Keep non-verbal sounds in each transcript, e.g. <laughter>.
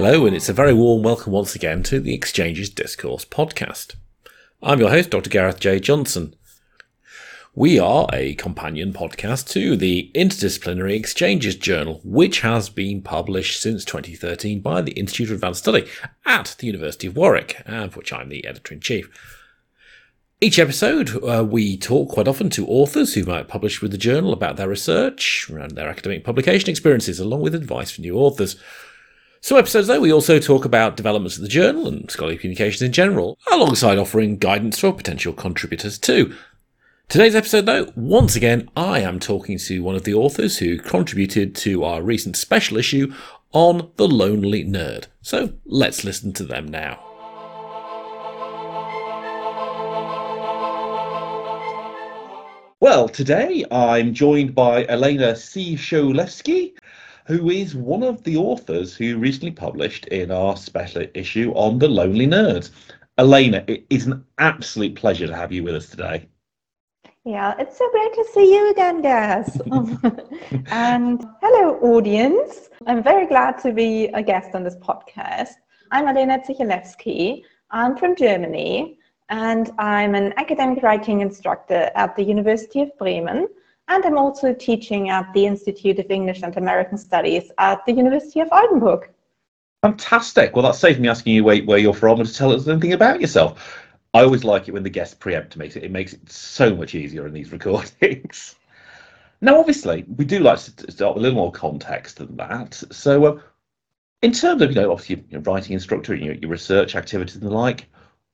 Hello, and it's a very warm welcome once again to the Exchanges Discourse podcast. I'm your host, Dr. Gareth J. Johnson. We are a companion podcast to the Interdisciplinary Exchanges Journal, which has been published since 2013 by the Institute of Advanced Study at the University of Warwick, of which I'm the editor in chief. Each episode, uh, we talk quite often to authors who might publish with the journal about their research and their academic publication experiences, along with advice for new authors. Some episodes, though, we also talk about developments of the journal and scholarly communications in general, alongside offering guidance for potential contributors too. Today's episode, though, once again, I am talking to one of the authors who contributed to our recent special issue on The Lonely Nerd. So let's listen to them now. Well, today I'm joined by Alena Cicholewski, who is one of the authors who recently published in our special issue on The Lonely Nerd. Alena, it is an absolute pleasure to have you with us today. Yeah, it's so great to see you again, guys. <laughs> <laughs> and hello, audience. I'm very glad to be a guest on this podcast. I'm Alena Cicholewski. I'm from Germany and I'm an academic writing instructor at the University of Bremen. And I'm also teaching at the Institute of English and American Studies at the University of Oldenburg. Fantastic. Well, that saves me asking you where, where you're from and to tell us anything about yourself. I always like it when the guests preempt me. It makes it so much easier in these <laughs> recordings. now, obviously, we do like to start with a little more context than that. So, uh, in terms of, you know, obviously, your writing instructor, your, your research activities and the like,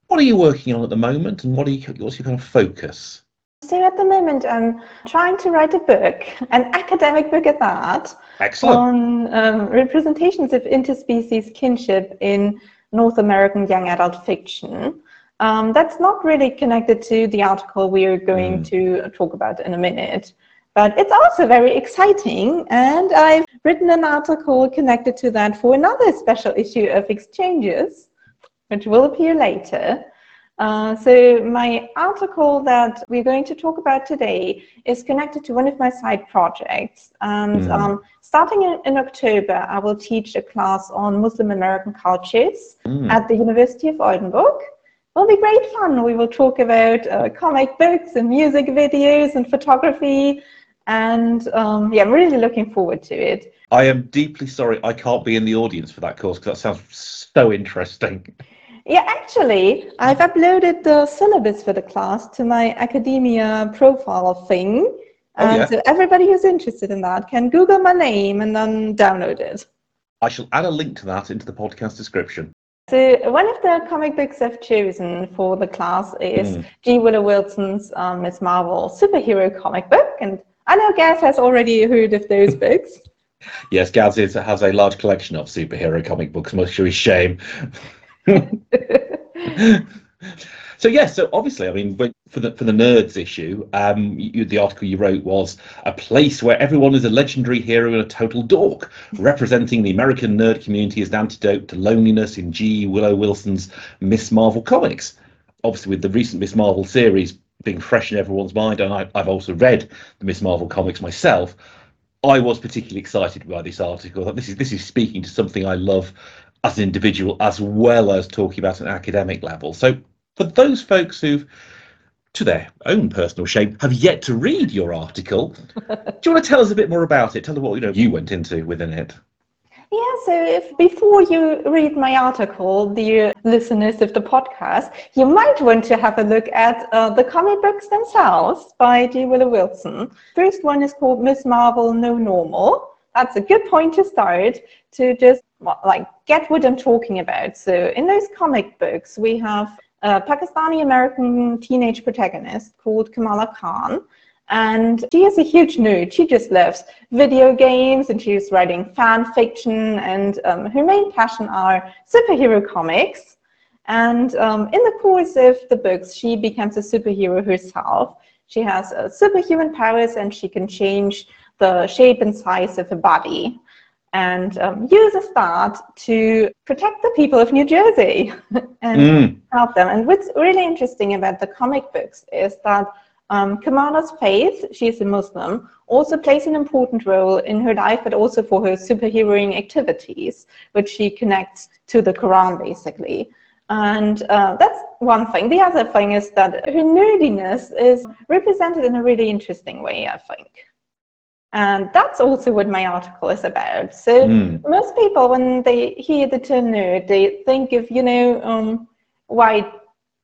what are you working on at the moment, and what are you, what's your kind of focus? So at the moment, I'm trying to write a book, an academic book at that, Excellent. on um, representations of interspecies kinship in North American young adult fiction. Um, that's not really connected to the article we are going mm. to talk about in a minute, but it's also very exciting. And I've written an article connected to that for another special issue of Exchanges which will appear later. Uh, so my article that we're going to talk about today is connected to one of my side projects. And mm. um, starting in, in, October, I will teach a class on Muslim American cultures mm. at the University of Oldenburg. It'll be great fun. We will talk about uh, comic books and music videos and photography. And um, yeah, I'm really looking forward to it. I am deeply sorry I can't be in the audience for that course because that sounds so interesting. <laughs> Yeah, actually, I've uploaded the syllabus for the class to my academia profile thing. Oh, and yeah. so everybody who's interested in that can Google my name and then download it. I shall add a link to that into the podcast description. So one of the comic books I've chosen for the class is mm. G. Willow Wilson's um, Ms. Marvel superhero comic book. And I know Gaz has already heard of those <laughs> books. yes, Gaz is, has a large collection of superhero comic books, much to his shame. <laughs> so yes, so obviously, I mean, for the for the nerds issue, um, you, the article you wrote was a place where everyone is a legendary hero and a total dork, representing the American nerd community as an antidote to loneliness in G. Willow Wilson's Miss Marvel comics. Obviously, with the recent Miss Marvel series being fresh in everyone's mind, and I, I've also read the Miss Marvel comics myself. I was particularly excited by this article. This is this is speaking to something I love as an individual as well as talking about an academic level. So for those folks who've to their own personal shame, have yet to read your article. <laughs> Do you want to tell us a bit more about it? Tell us what you know you went into within it. Yeah, so if before you read my article, the listeners of the podcast, you might want to have a look at uh, the comic books themselves by G. Willow Wilson. First one is called Miss Marvel No Normal. That's a good point to start to just like get what I'm talking about. So in those comic books, we have a Pakistani American teenage protagonist called Kamala Khan. And she is a huge nerd. She just loves video games and she's writing fan fiction. And um, her main passion are superhero comics. And um, in the course of the books, she becomes a superhero herself. She has uh, superhuman powers and she can change the shape and size of her body and um, a that to protect the people of New Jersey <laughs> and mm. help them. And what's really interesting about the comic books is that um, Kamala's faith, she's a Muslim, also plays an important role in her life, but also for her superheroing activities, which she connects to the Quran basically. And uh, that's one thing. The other thing is that her nerdiness is represented in a really interesting way, I think. And that's also what my article is about. So mm. most people, when they hear the term nerd, they think of, you know, um, white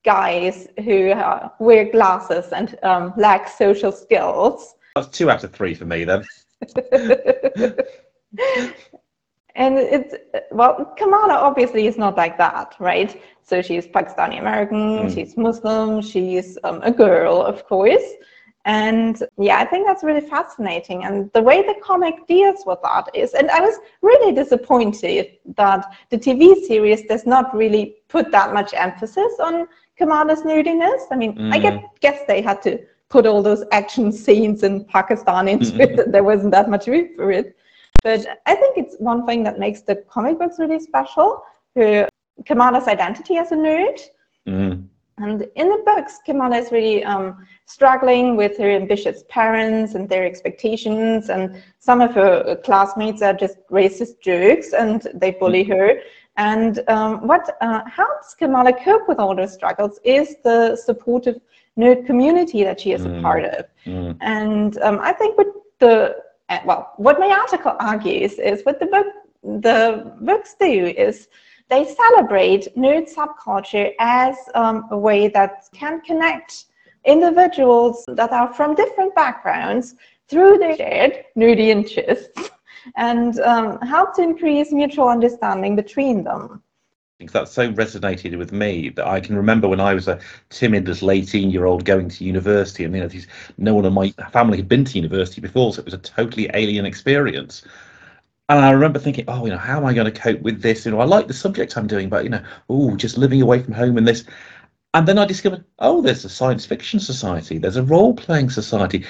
guys who uh, wear glasses and um, lack social skills. That's two out of three for me then. <laughs> and it's well kamala obviously is not like that right so she's pakistani american mm. she's muslim she's um, a girl of course and yeah i think that's really fascinating and the way the comic deals with that is and i was really disappointed that the tv series does not really put that much emphasis on kamala's nudiness i mean mm. i get, guess they had to put all those action scenes in pakistan into mm-hmm. it there wasn't that much room for it but I think it's one thing that makes the comic books really special. Her Kamala's identity as a nerd. Mm. And in the books, Kamala is really um, struggling with her ambitious parents and their expectations. And some of her classmates are just racist jerks and they bully her. And um, what uh, helps Kamala cope with all those struggles is the supportive nerd community that she is mm. a part of. Mm. And um, I think with the well, what my article argues is what the book the books do is they celebrate nerd subculture as um, a way that can connect individuals that are from different backgrounds through their shared nerdy interests <laughs> and um, help to increase mutual understanding between them. Because that so resonated with me that I can remember when I was a timid little 18 year old going to university and you know no one in my family had been to university before so it was a totally alien experience and I remember thinking oh you know how am I going to cope with this you know I like the subject I'm doing but you know oh just living away from home and this and then I discovered, oh, there's a science fiction society. There's a role playing society.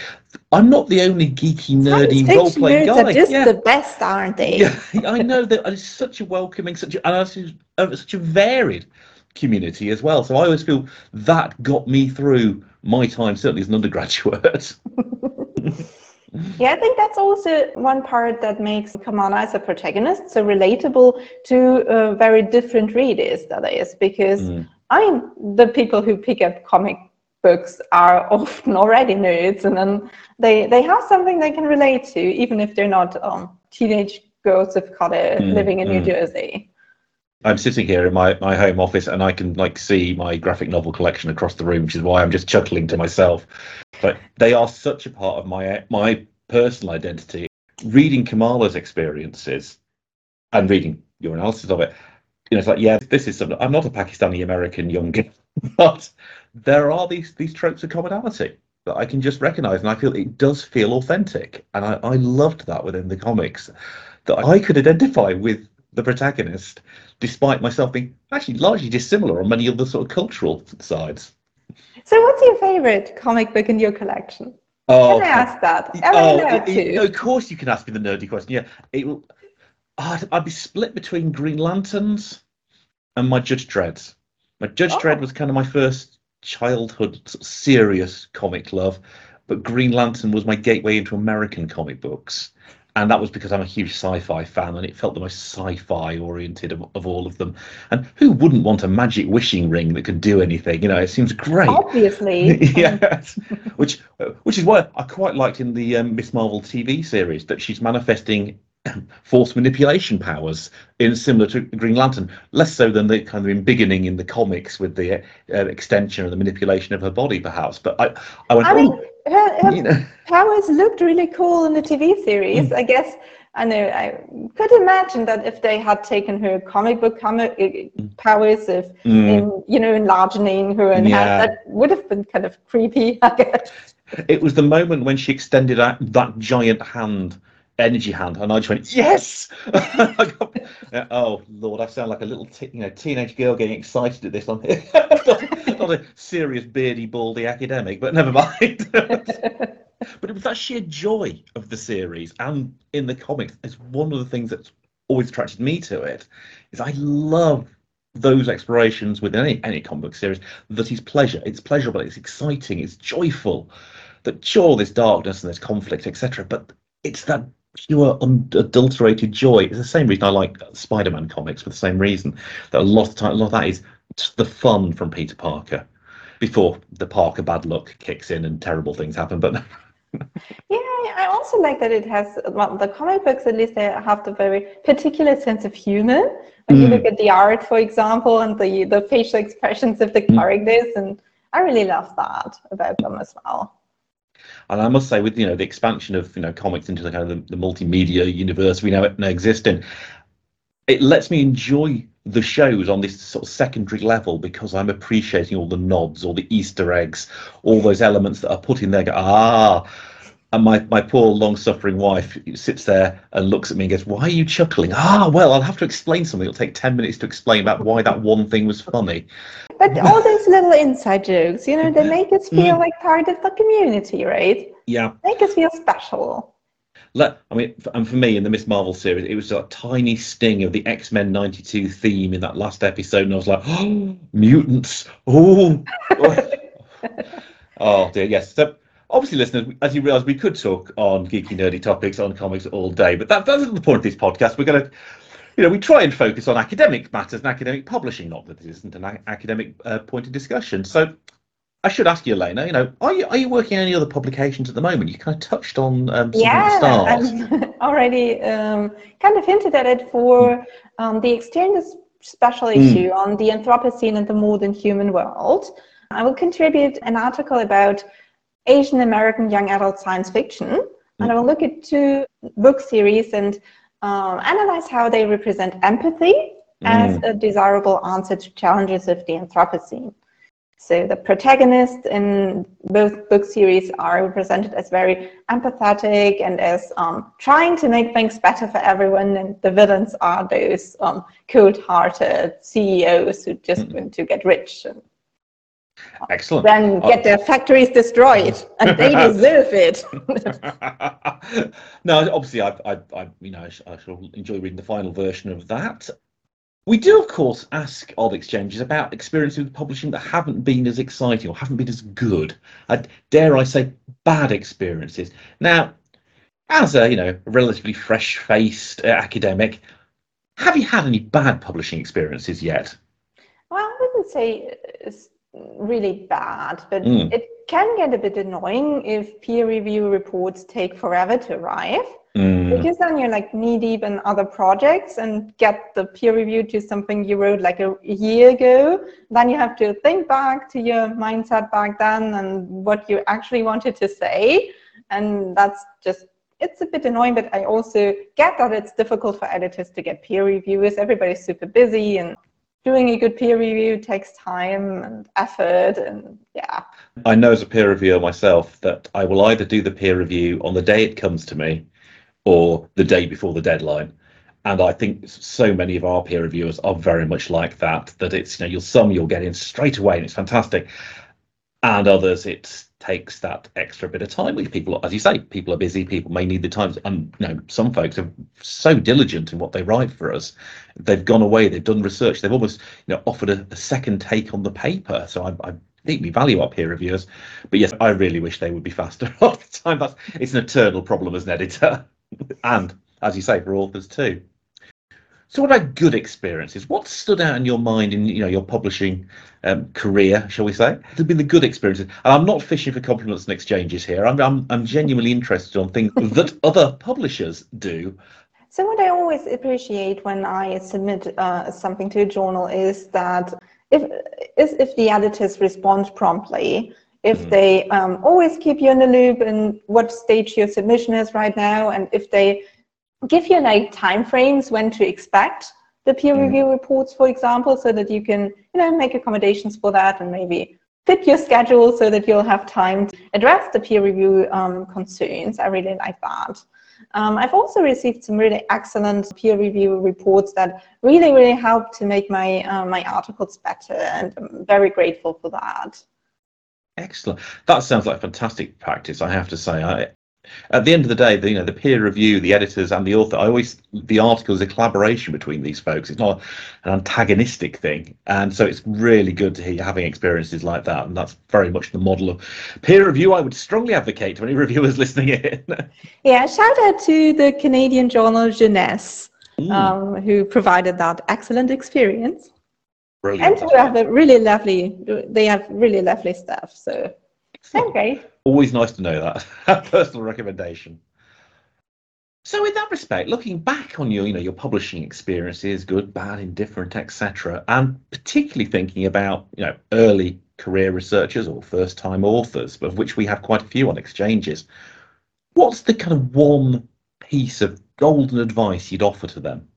I'm not the only geeky, nerdy role playing guy. Are just yeah. the best, aren't they? Yeah, I know that it's such a welcoming, such a, and uh, such a varied community as well. So I always feel that got me through my time, certainly as an undergraduate. <laughs> yeah, I think that's also one part that makes Kamala as a protagonist so relatable to uh, very different readers. That is because. Mm I mean, the people who pick up comic books are <laughs> often already nerds, and then they they have something they can relate to, even if they're not um, teenage girls of color mm, living in mm. New Jersey. I'm sitting here in my, my home office and I can like see my graphic novel collection across the room, which is why I'm just chuckling to myself. But they are such a part of my my personal identity. Reading Kamala's experiences and reading your analysis of it you know, it's like, yeah, this is something. I'm not a Pakistani American young, girl, <laughs> but there are these these tropes of commonality that I can just recognize, and I feel it does feel authentic, and I, I loved that within the comics that I could identify with the protagonist, despite myself being actually largely dissimilar on many other sort of cultural sides. So, what's your favorite comic book in your collection? Oh, can I ask that? Am oh, of course you can ask me the nerdy question. Yeah, it will. I'd, I'd be split between Green Lanterns and my Judge Dredd. My Judge oh. Dredd was kind of my first childhood sort of serious comic love, but Green Lantern was my gateway into American comic books. And that was because I'm a huge sci-fi fan, and it felt the most sci-fi oriented of, of all of them. And who wouldn't want a magic wishing ring that could do anything? You know, it seems great. Obviously, <laughs> yeah. which, which is why I quite liked in the um, Miss Marvel TV series that she's manifesting <clears throat> force manipulation powers in similar to Green Lantern, less so than the kind of beginning in the comics with the uh, extension or the manipulation of her body, perhaps. But I, I went. I mean, her, her you know. powers looked really cool in the TV series. Mm. I guess I know. I could imagine that if they had taken her comic book comic uh, powers of, mm. in, you know, enlarging her and yeah. that would have been kind of creepy. <laughs> I guess. It was the moment when she extended out that giant hand energy hand, and I just went yes. <laughs> oh Lord, I sound like a little t- you know teenage girl getting excited at this. one. not, <laughs> not a serious beardy baldy academic, but never mind. <laughs> but it was that sheer joy of the series and in the comics is one of the things that's always attracted me to it. Is I love those explorations within any any comic book series that is pleasure. It's pleasurable. It's exciting. It's joyful. That sure, there's darkness and there's conflict, etc. But it's that pure unadulterated joy. It's the same reason I like Spider-Man comics for the same reason. That a lot of time, a lot of that is the fun from Peter Parker before the Parker bad luck kicks in and terrible things happen. But <laughs> yeah, I also like that it has well, the comic books. At least they have the very particular sense of humor. When mm. you look at the art, for example, and the the facial expressions of the mm. characters, and I really love that about them as well. And I must say, with you know the expansion of you know comics into the kind of the, the multimedia universe we now, now exist in, it lets me enjoy the shows on this sort of secondary level because I'm appreciating all the nods, all the Easter eggs, all those elements that are put in there. Go, ah, and my, my poor long suffering wife sits there and looks at me and goes, Why are you chuckling? Ah, well, I'll have to explain something. It'll take 10 minutes to explain about why that one thing was funny. But all those little inside jokes, you know, they make us feel mm. like part of the community, right? Yeah. Make us feel special. Let, I mean, and for me in the Miss Marvel series, it was a tiny sting of the X Men '92 theme in that last episode, and I was like, "Oh, <gasps> mutants! Oh, <laughs> oh dear, yes." So, obviously, listeners, as you realise, we could talk on geeky, nerdy topics on comics all day, but that, that's the point of this podcast. We're going to, you know, we try and focus on academic matters and academic publishing, not that this isn't an academic uh, point of discussion. So, I should ask you, Alena. You know, are you are you working on any other publications at the moment? You kind of touched on um, yeah, I've <laughs> already um, kind of hinted at it for um, the exchanges special hmm. issue mm. on the Anthropocene and the modern human world. I will contribute an article about Asian American young adult science fiction, mm. and I will look at two book series and um, analyze how they represent empathy mm. as a desirable answer to challenges of the Anthropocene. So the protagonists in both book series are represented as very empathetic and as um, trying to make things better for everyone, and the villains are those um, cold-hearted CEOs who just mm-hmm. want to get rich and Excellent. Then get their factories destroyed, <laughs> and they deserve it. <laughs> no, obviously, I, I, I, you know, I, I shall enjoy reading the final version of that. We do, of course, ask of exchanges about experiences with publishing that haven't been as exciting or haven't been as good. Uh, dare I say, bad experiences. Now, as a you know relatively fresh-faced uh, academic, have you had any bad publishing experiences yet? Well, I wouldn't say it's really bad, but mm. it can get a bit annoying if peer review reports take forever to arrive. Mm. Because then you're like knee deep in other projects and get the peer review to something you wrote like a year ago. Then you have to think back to your mindset back then and what you actually wanted to say. And that's just, it's a bit annoying, but I also get that it's difficult for editors to get peer reviewers. Everybody's super busy and doing a good peer review takes time and effort and yeah i know as a peer reviewer myself that i will either do the peer review on the day it comes to me or the day before the deadline. And I think so many of our peer reviewers are very much like that. That it's you know you'll some you'll get in straight away and it's fantastic, and others it takes that extra bit of time. Which people, as you say, people are busy. People may need the time. And you know some folks are so diligent in what they write for us. They've gone away. They've done research. They've almost you know offered a, a second take on the paper. So I, I deeply value our peer reviewers. But yes, I really wish they would be faster <laughs> all the time. That's it's an eternal problem as an editor <laughs> and as you say, for authors too. So, what about good experiences? What stood out in your mind in you know your publishing um, career, shall we say? There've been the good experiences? And I'm not fishing for compliments and exchanges here. I'm I'm, I'm genuinely interested on things <laughs> that other publishers do. So, what I always appreciate when I submit uh, something to a journal is that if is if the editors respond promptly if mm-hmm. they um, always keep you in the loop and what stage your submission is right now and if they give you like time frames when to expect the peer mm-hmm. review reports for example so that you can you know make accommodations for that and maybe fit your schedule so that you'll have time to address the peer review um, concerns i really like that um, I've also received some really excellent peer review reports that really, really help to make my uh, my articles better, and I'm very grateful for that. Excellent. That sounds like fantastic practice. I have to say, I At the end of the day, the, you know, the peer review, the editors, and the author. I always the article is a collaboration between these folks. It's not an antagonistic thing, and so it's really good to hear you having experiences like that. And that's very much the model of peer review. I would strongly advocate to any <laughs> reviewers listening in. Yeah, shout out to the Canadian journal Jeunesse, um, who provided that excellent experience. Brilliant. And who have a really lovely, they have really lovely stuff. So, okay. Always nice to know <laughs> that personal recommendation. So, in that respect, looking back on your, you know, your publishing experiences, good, bad, indifferent, etc., and particularly thinking about, you know, early career researchers or first-time authors, of which we have quite a few on exchanges, what's the kind of one piece of golden advice you'd offer to them?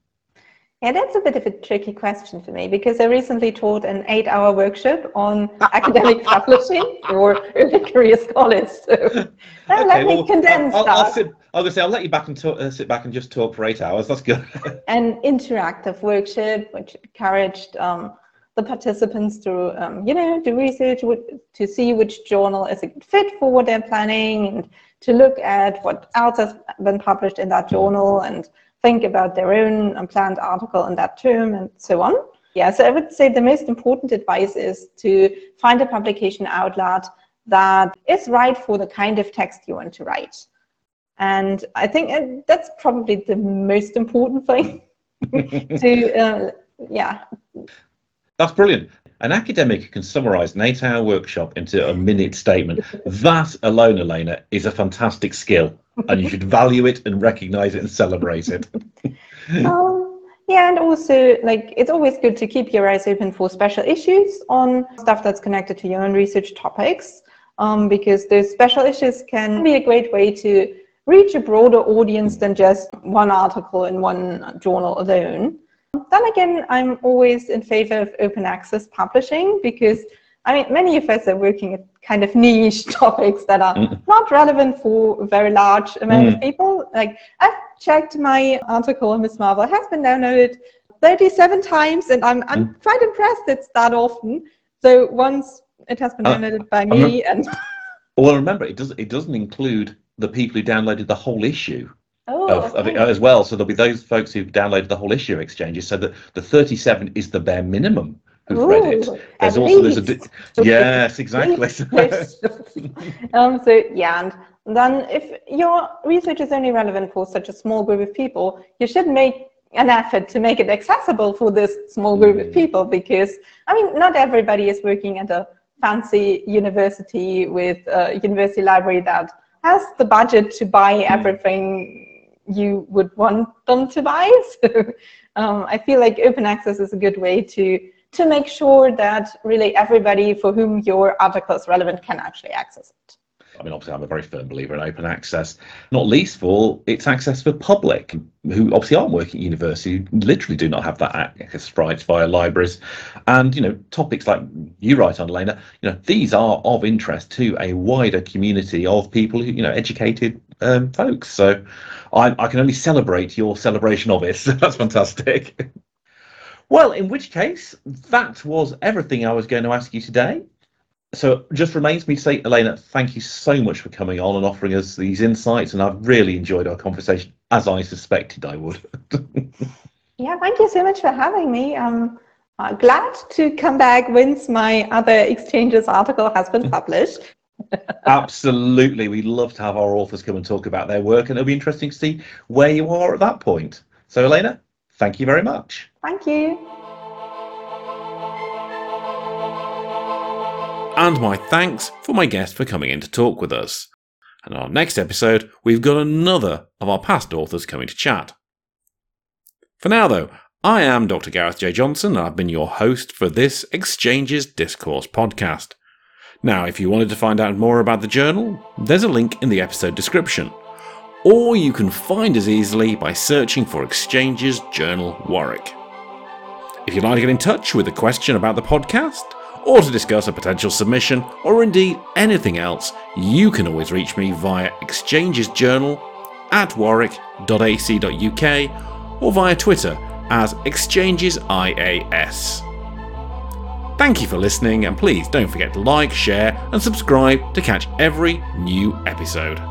Yeah, that's a bit of a tricky question for me because I recently taught an eight hour workshop on <laughs> academic publishing for early career scholars. So <laughs> uh, let me well, condense I'll, I'll that. sit, I was going to say, I'll let you back and talk, uh, sit back and just talk for eight hours. That's good. <laughs> An interactive workshop which encouraged um, the participants to, um, you know, do research with, to see which journal is a good fit for what they're planning and to look at what else has been published in that journal and think about their own planned article in that term and so on. Yeah, so I would say the most important advice is to find a publication outlet that is right for the kind of text you want to write. And I think uh, that's probably the most important <laughs> thing <laughs> to, uh, yeah, That's brilliant. An academic can summarize an eight hour workshop into a minute statement. <laughs> That alone, Alena, is a fantastic skill. And you should value it and recognize it and celebrate it. <laughs> Um, yeah, and also like it's always good to keep your eyes open for special issues on stuff that's connected to your own research topics, um, because those special issues can be a great way to reach a broader audience than just one article in one journal alone. Then again, I'm always in favor of open access publishing because I mean, many of us are working at kind of niche <laughs> topics that are Mm. not relevant for a very large amount Mm. of people. Like I've checked my article on Miss Marvel has been downloaded 37 times, and I'm I'm Mm. quite impressed it's that often. So once it has been Uh, downloaded by remem- me, and Well, remember, it, does, it doesn't include the people who downloaded the whole issue oh, of, of it as well. So there'll be those folks who've downloaded the whole issue of exchanges. So that the 37 is the bare minimum who've read it. There's also there's a <laughs> yes, exactly. <laughs> um, so yeah, and then if your research is only relevant for such a small group of people, you should make an effort to make it accessible for this small group of Mm. people because I mean, not everybody is working at a fancy university with a university library that has the budget to buy everything you would want them to buy. <laughs> So um, I feel like open access is a good way to to make sure that really everybody for whom your article is relevant can actually access it. I mean, obviously, I'm a very firm believer in open access, not least for its access for public who obviously aren't working at university, who literally do not have that access rights via libraries. And, you know, topics like you write on, Alena, you know, these are of interest to a wider community of people who, you know, educated um, folks. So I, I can only celebrate your celebration of it. <laughs> That's fantastic. Well, in which case, that was everything I was going to ask you today so just remains me to say, Alena, thank you so much for coming on and offering us these insights. And I've really enjoyed our conversation, as I suspected I would. <laughs> Yeah, thank you so much for having me. I'm uh, glad to come back once my other exchanges article has been published. <laughs> Absolutely. We'd love to have our authors come and talk about their work, and it'll be interesting to see where you are at that point. So, Alena, thank you very much. Thank you. And my thanks for my guest for coming in to talk with us. And our next episode, we've got another of our past authors coming to chat. For now, though, I am Dr. Gareth J. Johnson, and I've been your host for this Exchanges Discourse podcast. Now, if you wanted to find out more about the journal, there's a link in the episode description. Or you can find us easily by searching for Exchanges Journal Warwick. If you'd like to get in touch with a question about the podcast, or to discuss a potential submission, or indeed anything else, you can always reach me via exchangesjournal at warwick.ac.uk or via Twitter as exchangesIAS. Thank you for listening, and please don't forget to like, share, and subscribe to catch every new episode.